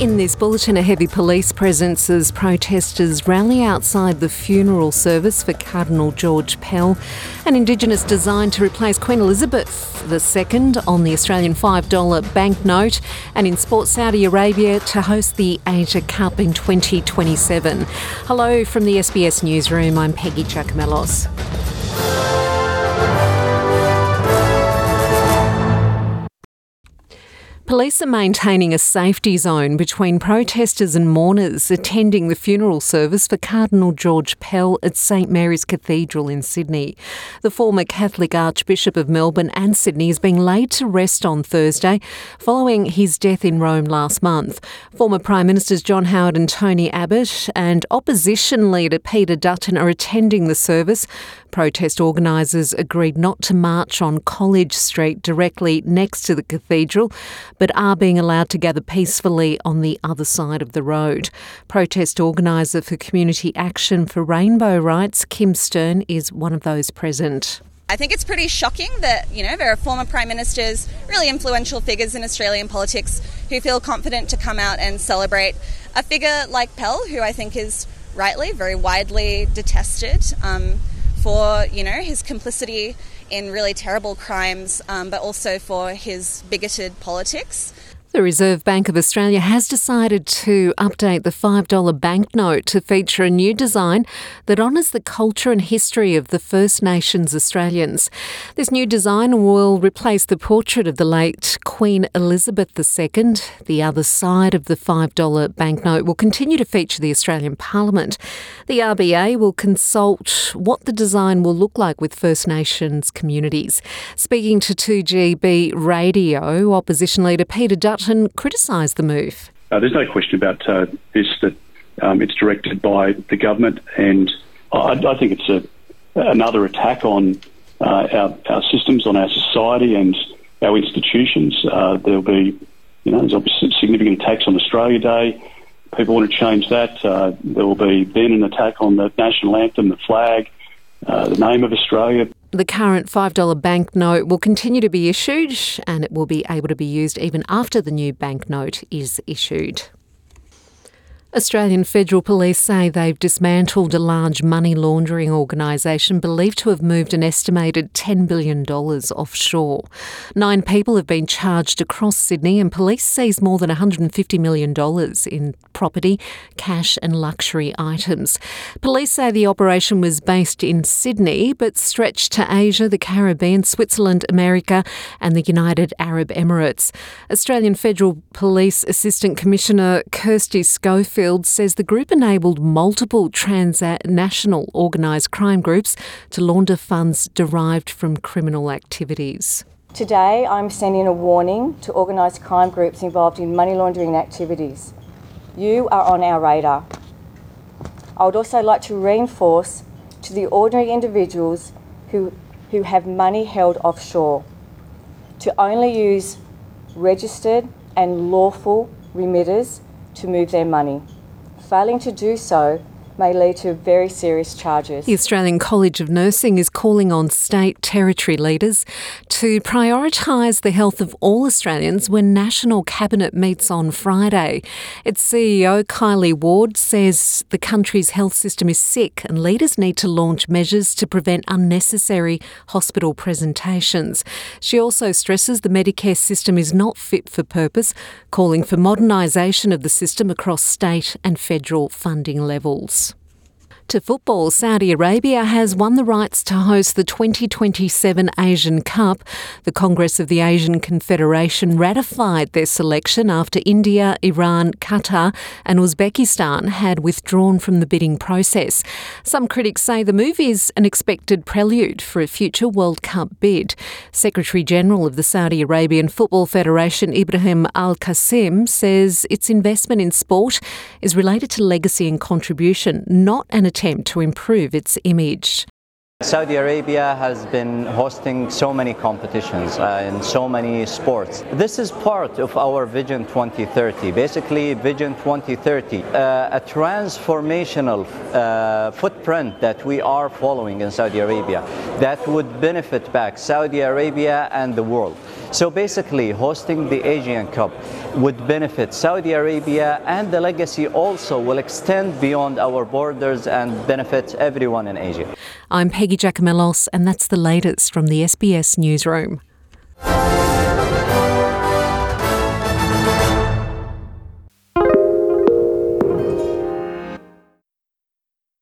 In this bulletin, a heavy police presence as protesters rally outside the funeral service for Cardinal George Pell, an Indigenous design to replace Queen Elizabeth II on the Australian $5 banknote, and in sport, Saudi Arabia to host the Asia Cup in 2027. Hello from the SBS Newsroom, I'm Peggy Giakoumelos. Police are maintaining a safety zone between protesters and mourners attending the funeral service for Cardinal George Pell at St Mary's Cathedral in Sydney. The former Catholic Archbishop of Melbourne and Sydney is being laid to rest on Thursday following his death in Rome last month. Former Prime Ministers John Howard and Tony Abbott and opposition leader Peter Dutton are attending the service. Protest organisers agreed not to march on College Street directly next to the cathedral, but are being allowed to gather peacefully on the other side of the road. Protest organiser for Community Action for Rainbow Rights, Kim Stern, is one of those present. I think it's pretty shocking that, you know, there are former prime ministers, really influential figures in Australian politics who feel confident to come out and celebrate a figure like Pell, who I think is rightly very widely detested. Um, for you know his complicity in really terrible crimes, um, but also for his bigoted politics. The Reserve Bank of Australia has decided to update the $5 banknote to feature a new design that honours the culture and history of the First Nations Australians. This new design will replace the portrait of the late Queen Elizabeth II. The other side of the $5 banknote will continue to feature the Australian Parliament. The RBA will consult what the design will look like with First Nations communities. Speaking to 2GB Radio, opposition leader Peter Dutton Dutton criticised the move. Uh, there's no question about uh, this that um, it's directed by the government, and I, I think it's a, another attack on uh, our, our, systems, on our society, and our institutions. Uh, there'll be, you know, there's obviously significant attacks on Australia Day. People want to change that. Uh, there will be then an attack on the national anthem, the flag, uh, the name of Australia. The current $5 banknote will continue to be issued and it will be able to be used even after the new banknote is issued. Australian Federal Police say they've dismantled a large money laundering organisation believed to have moved an estimated $10 billion offshore. Nine people have been charged across Sydney, and police seized more than $150 million in property, cash, and luxury items. Police say the operation was based in Sydney but stretched to Asia, the Caribbean, Switzerland, America, and the United Arab Emirates. Australian Federal Police Assistant Commissioner Kirsty Schofield says the group enabled multiple transnational organised crime groups to launder funds derived from criminal activities. Today, I'm sending a warning to organised crime groups involved in money laundering activities. You are on our radar. I would also like to reinforce to the ordinary individuals who, who have money held offshore to only use registered and lawful remitters to move their money. Failing to do so may lead to very serious charges. The Australian College of Nursing is calling on state territory leaders to prioritise the health of all Australians when National Cabinet meets on Friday. Its CEO, Kylie Ward, says the country's health system is sick and leaders need to launch measures to prevent unnecessary hospital presentations. She also stresses the Medicare system is not fit for purpose, calling for modernisation of the system across state and federal funding levels. To football, Saudi Arabia has won the rights to host the 2027 Asian Cup. The Congress of the Asian Confederation ratified their selection after India, Iran, Qatar, and Uzbekistan had withdrawn from the bidding process. Some critics say the move is an expected prelude for a future World Cup bid. Secretary General of the Saudi Arabian Football Federation, Ibrahim Al Qasim, says its investment in sport is related to legacy and contribution, not an attempt attempt to improve its image. Saudi Arabia has been hosting so many competitions uh, in so many sports. This is part of our Vision 2030. Basically, Vision 2030, uh, a transformational uh, footprint that we are following in Saudi Arabia that would benefit back Saudi Arabia and the world. So basically, hosting the Asian Cup would benefit Saudi Arabia, and the legacy also will extend beyond our borders and benefit everyone in Asia. I'm Peggy Giakoumelos, and that's the latest from the SBS Newsroom.